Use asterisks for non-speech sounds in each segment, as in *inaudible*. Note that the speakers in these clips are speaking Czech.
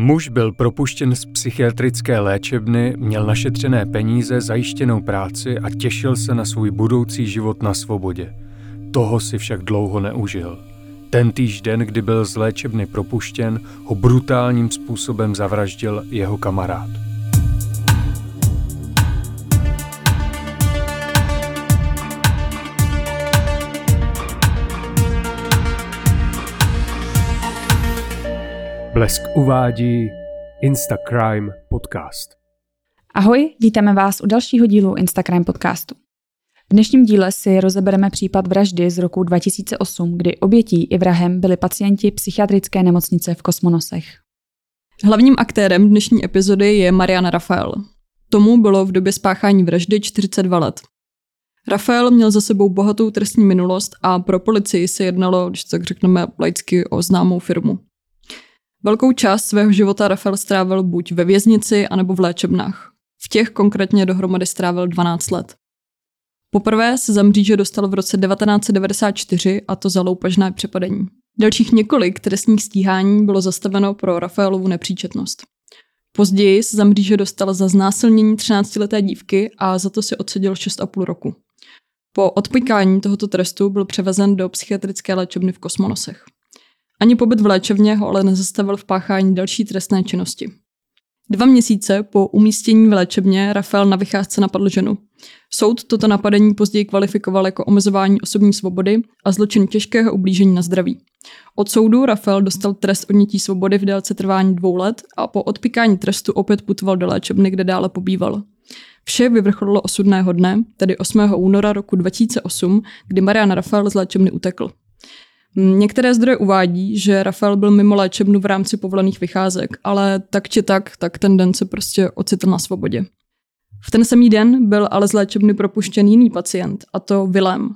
Muž byl propuštěn z psychiatrické léčebny, měl našetřené peníze, zajištěnou práci a těšil se na svůj budoucí život na svobodě. Toho si však dlouho neužil. Ten týž den, kdy byl z léčebny propuštěn, ho brutálním způsobem zavraždil jeho kamarád. Blesk uvádí Instacrime podcast. Ahoj, vítáme vás u dalšího dílu Instacrime podcastu. V dnešním díle si rozebereme případ vraždy z roku 2008, kdy obětí i vrahem byli pacienti psychiatrické nemocnice v Kosmonosech. Hlavním aktérem dnešní epizody je Mariana Rafael. Tomu bylo v době spáchání vraždy 42 let. Rafael měl za sebou bohatou trestní minulost a pro policii se jednalo, když tak řekneme laicky, o známou firmu. Velkou část svého života Rafael strávil buď ve věznici, anebo v léčebnách. V těch konkrétně dohromady strávil 12 let. Poprvé se za mříže dostal v roce 1994 a to za loupežné přepadení. Dalších několik trestních stíhání bylo zastaveno pro Rafaelovu nepříčetnost. Později se za mříže dostal za znásilnění 13-leté dívky a za to si odseděl 6,5 roku. Po odpykání tohoto trestu byl převezen do psychiatrické léčebny v Kosmonosech. Ani pobyt v léčebně ho ale nezastavil v páchání další trestné činnosti. Dva měsíce po umístění v léčebně Rafael na vycházce napadl ženu. Soud toto napadení později kvalifikoval jako omezování osobní svobody a zločin těžkého ublížení na zdraví. Od soudu Rafael dostal trest odnětí svobody v délce trvání dvou let a po odpikání trestu opět putoval do léčebny, kde dále pobýval. Vše vyvrcholilo osudného dne, tedy 8. února roku 2008, kdy Marian Rafael z léčebny utekl. Některé zdroje uvádí, že Rafael byl mimo léčebnu v rámci povolených vycházek, ale tak či tak, tak ten den se prostě ocitl na svobodě. V ten samý den byl ale z léčebny propuštěn jiný pacient, a to Vilém.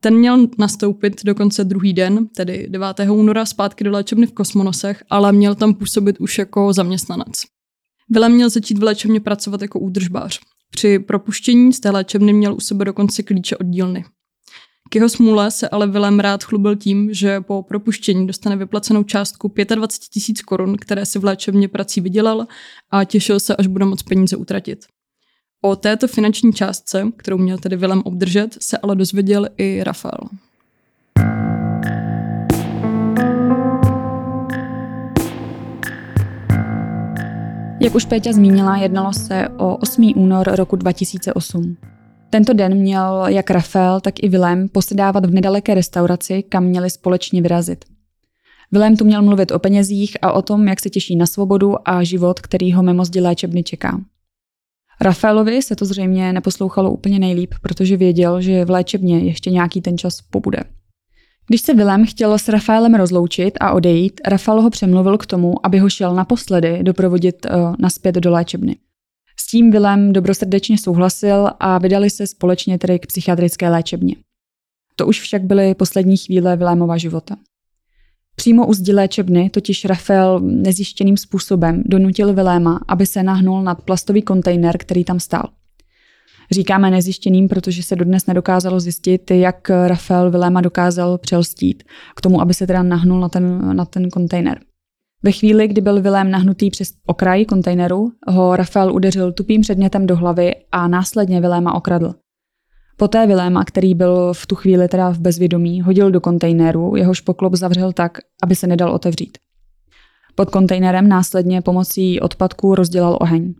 Ten měl nastoupit dokonce druhý den, tedy 9. února, zpátky do léčebny v Kosmonosech, ale měl tam působit už jako zaměstnanec. Vilém měl začít v léčebně pracovat jako údržbář. Při propuštění z té léčebny měl u sebe dokonce klíče od dílny. K jeho smůle se ale Vilém rád chlubil tím, že po propuštění dostane vyplacenou částku 25 tisíc korun, které si v léčebně prací vydělal a těšil se, až bude moc peníze utratit. O této finanční částce, kterou měl tedy Vilém obdržet, se ale dozvěděl i Rafael. Jak už Péťa zmínila, jednalo se o 8. únor roku 2008. Tento den měl jak Rafael, tak i Vilém posedávat v nedaleké restauraci, kam měli společně vyrazit. Vilém tu měl mluvit o penězích a o tom, jak se těší na svobodu a život, který ho mimo zdi léčebny čeká. Rafaelovi se to zřejmě neposlouchalo úplně nejlíp, protože věděl, že v léčebně ještě nějaký ten čas pobude. Když se Vilém chtěl s Rafaelem rozloučit a odejít, Rafael ho přemluvil k tomu, aby ho šel naposledy doprovodit uh, naspět do léčebny. Tím Vilém dobrosrdečně souhlasil a vydali se společně tedy k psychiatrické léčebně. To už však byly poslední chvíle Vilémova života. Přímo u zdi léčebny totiž Rafael nezjištěným způsobem donutil Viléma, aby se nahnul nad plastový kontejner, který tam stál. Říkáme nezjištěným, protože se dodnes nedokázalo zjistit, jak Rafael Viléma dokázal přelstít k tomu, aby se teda nahnul na ten, na ten kontejner. Ve chvíli, kdy byl Vilém nahnutý přes okraj kontejneru, ho Rafael udeřil tupým předmětem do hlavy a následně Viléma okradl. Poté Viléma, který byl v tu chvíli teda v bezvědomí, hodil do kontejneru, jehož poklop zavřel tak, aby se nedal otevřít. Pod kontejnerem následně pomocí odpadků rozdělal oheň.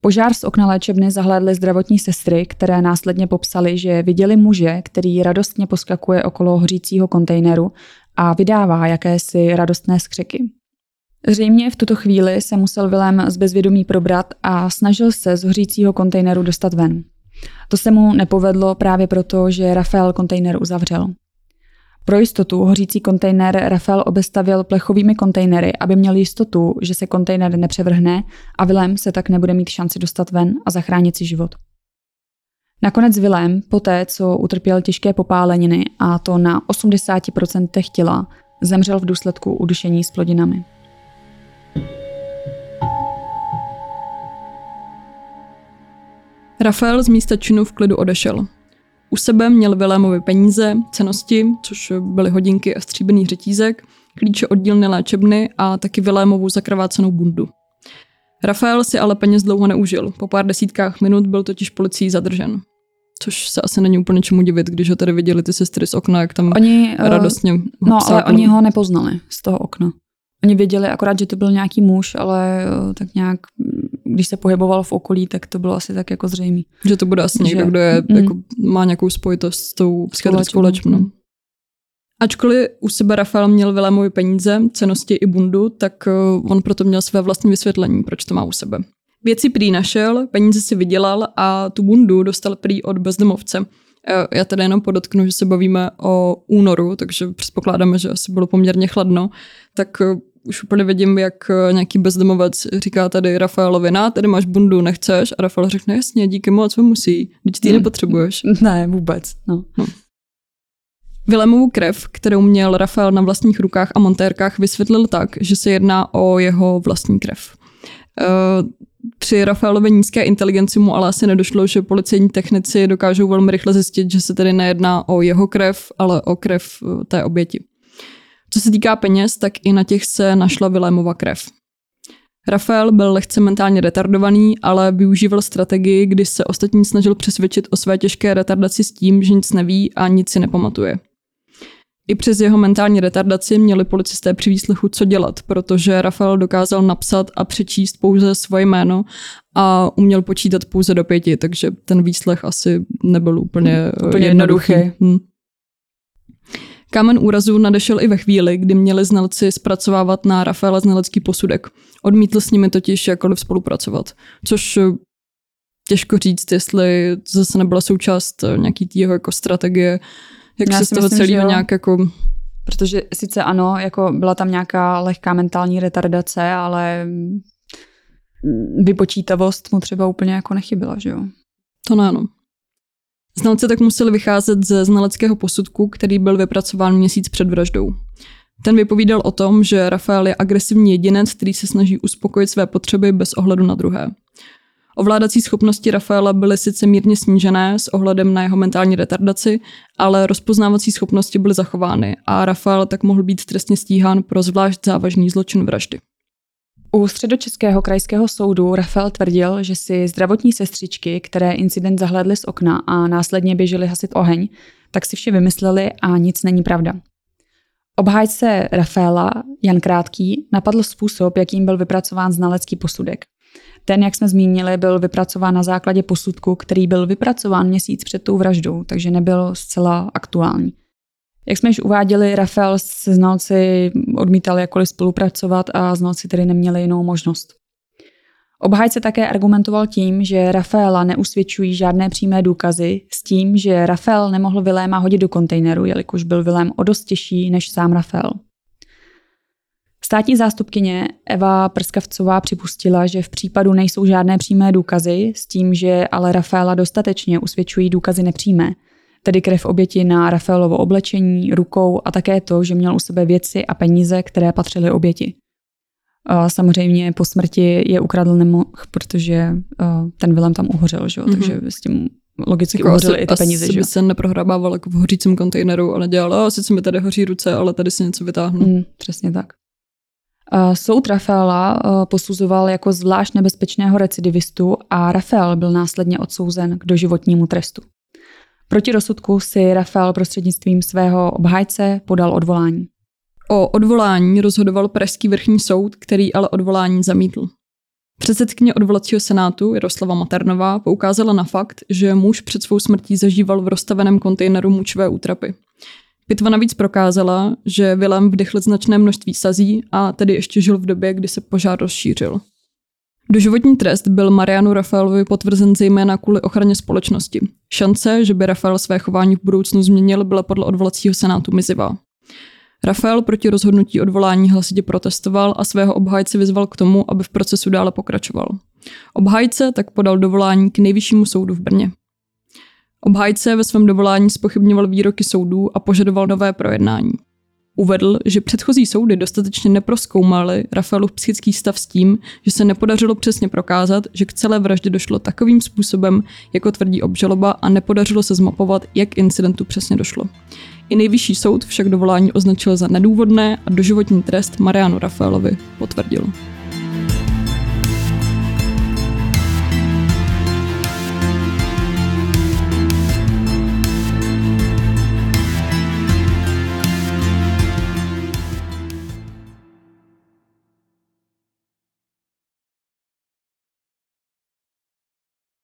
Požár z okna léčebny zahlédly zdravotní sestry, které následně popsali, že viděli muže, který radostně poskakuje okolo hořícího kontejneru a vydává jakési radostné skřeky. Zřejmě v tuto chvíli se musel Vilém z bezvědomí probrat a snažil se z hořícího kontejneru dostat ven. To se mu nepovedlo právě proto, že Rafael kontejner uzavřel. Pro jistotu hořící kontejner Rafael obestavil plechovými kontejnery, aby měl jistotu, že se kontejner nepřevrhne a Vilém se tak nebude mít šanci dostat ven a zachránit si život. Nakonec Vilém, poté co utrpěl těžké popáleniny a to na 80% těla, zemřel v důsledku udušení s plodinami. Rafael z místa činu v klidu odešel. U sebe měl Vilémovi peníze, cenosti, což byly hodinky a stříbený řetízek, klíče od dílny léčebny a taky Vilémovu zakrvácenou bundu. Rafael si ale peněz dlouho neužil. Po pár desítkách minut byl totiž policií zadržen. Což se asi není úplně čemu divit, když ho tady viděli ty sestry z okna, jak tam oni, radostně uh, No, ale oni ho nepoznali z toho okna. Oni věděli akorát, že to byl nějaký muž, ale uh, tak nějak, když se pohyboval v okolí, tak to bylo asi tak jako zřejmé. Že to bude asi někdo, kdo je, mm, jako, má nějakou spojitost s tou psychiatrickou léčbnou. Mm. Ačkoliv u sebe Rafael měl Vilémovi peníze, cenosti i bundu, tak uh, on proto měl své vlastní vysvětlení, proč to má u sebe. Věci prý našel, peníze si vydělal a tu bundu dostal prý od bezdomovce. Já tady jenom podotknu, že se bavíme o únoru, takže předpokládáme, že asi bylo poměrně chladno, tak uh, už úplně vidím, jak uh, nějaký bezdomovec říká tady Rafaelovi, na, tady máš bundu, nechceš? A Rafael řekne, jasně, díky moc, musí, teď ty ji nepotřebuješ. *laughs* Ne, vůbec, no. no. Vilemovu krev, kterou měl Rafael na vlastních rukách a montérkách, vysvětlil tak, že se jedná o jeho vlastní krev. Eh, při Rafaelově nízké inteligenci mu ale asi nedošlo, že policejní technici dokážou velmi rychle zjistit, že se tedy nejedná o jeho krev, ale o krev eh, té oběti. Co se týká peněz, tak i na těch se našla Vilémova krev. Rafael byl lehce mentálně retardovaný, ale využíval strategii, kdy se ostatní snažil přesvědčit o své těžké retardaci s tím, že nic neví a nic si nepamatuje. I přes jeho mentální retardaci měli policisté při výslechu co dělat, protože Rafael dokázal napsat a přečíst pouze svoje jméno a uměl počítat pouze do pěti, takže ten výslech asi nebyl úplně, úplně jednoduchý. jednoduchý. Hmm. Kámen úrazu nadešel i ve chvíli, kdy měli znalci zpracovávat na Rafaela znalecký posudek. Odmítl s nimi totiž jakkoliv spolupracovat, což těžko říct, jestli zase nebyla součást nějaký jeho jako strategie jak Já se z toho myslím, celého nějak jako... Protože sice ano, jako byla tam nějaká lehká mentální retardace, ale vypočítavost mu třeba úplně jako nechyběla, že jo? To ne, no. Znalci tak museli vycházet ze znaleckého posudku, který byl vypracován měsíc před vraždou. Ten vypovídal o tom, že Rafael je agresivní jedinec, který se snaží uspokojit své potřeby bez ohledu na druhé. Ovládací schopnosti Rafaela byly sice mírně snížené s ohledem na jeho mentální retardaci, ale rozpoznávací schopnosti byly zachovány a Rafael tak mohl být trestně stíhán pro zvlášť závažný zločin vraždy. U středočeského krajského soudu Rafael tvrdil, že si zdravotní sestřičky, které incident zahledly z okna a následně běžely hasit oheň, tak si vše vymysleli a nic není pravda. Obhájce Rafaela, Jan Krátký, napadl způsob, jakým byl vypracován znalecký posudek. Ten, jak jsme zmínili, byl vypracován na základě posudku, který byl vypracován měsíc před tou vraždou, takže nebyl zcela aktuální. Jak jsme již uváděli, Rafael se znalci odmítal jakkoliv spolupracovat a znalci tedy neměli jinou možnost. Obhájce také argumentoval tím, že Rafaela neusvědčují žádné přímé důkazy s tím, že Rafael nemohl Viléma hodit do kontejneru, jelikož byl Vilém o dost těžší než sám Rafael. Státní zástupkyně Eva Prskavcová připustila, že v případu nejsou žádné přímé důkazy, s tím, že ale Rafaela dostatečně usvědčují důkazy nepřímé, tedy krev oběti na Rafaelovo oblečení, rukou a také to, že měl u sebe věci a peníze, které patřily oběti. Samozřejmě po smrti je ukradl nemohl, protože ten Vilem tam uhořel, že? Mm-hmm. takže s tím logicky jako uhořily i ty peníze. Asi že? by se neprohrabával jako v hořícím kontejneru, ale dělal, sice mi tady hoří ruce, ale tady si něco vytáhnu. Mm, přesně tak. Soud Rafaela eh, posuzoval jako zvlášť nebezpečného recidivistu a Rafael byl následně odsouzen k doživotnímu trestu. Proti rozsudku si Rafael prostřednictvím svého obhájce podal odvolání. O odvolání rozhodoval Pražský vrchní soud, který ale odvolání zamítl. Předsedkyně odvolacího senátu Jaroslava Maternová poukázala na fakt, že muž před svou smrtí zažíval v rozstaveném kontejneru mučové útrapy. Pitva navíc prokázala, že Willem vdechl značné množství sazí a tedy ještě žil v době, kdy se požár rozšířil. Doživotní trest byl Marianu Rafaelovi potvrzen zejména kvůli ochraně společnosti. Šance, že by Rafael své chování v budoucnu změnil, byla podle odvolacího senátu mizivá. Rafael proti rozhodnutí odvolání hlasitě protestoval a svého obhájce vyzval k tomu, aby v procesu dále pokračoval. Obhájce tak podal dovolání k nejvyššímu soudu v Brně. Obhájce ve svém dovolání spochybňoval výroky soudů a požadoval nové projednání. Uvedl, že předchozí soudy dostatečně neproskoumaly Rafaelův psychický stav s tím, že se nepodařilo přesně prokázat, že k celé vraždě došlo takovým způsobem, jako tvrdí obžaloba a nepodařilo se zmapovat, jak incidentu přesně došlo. I nejvyšší soud však dovolání označil za nedůvodné a doživotní trest Marianu Rafaelovi potvrdil.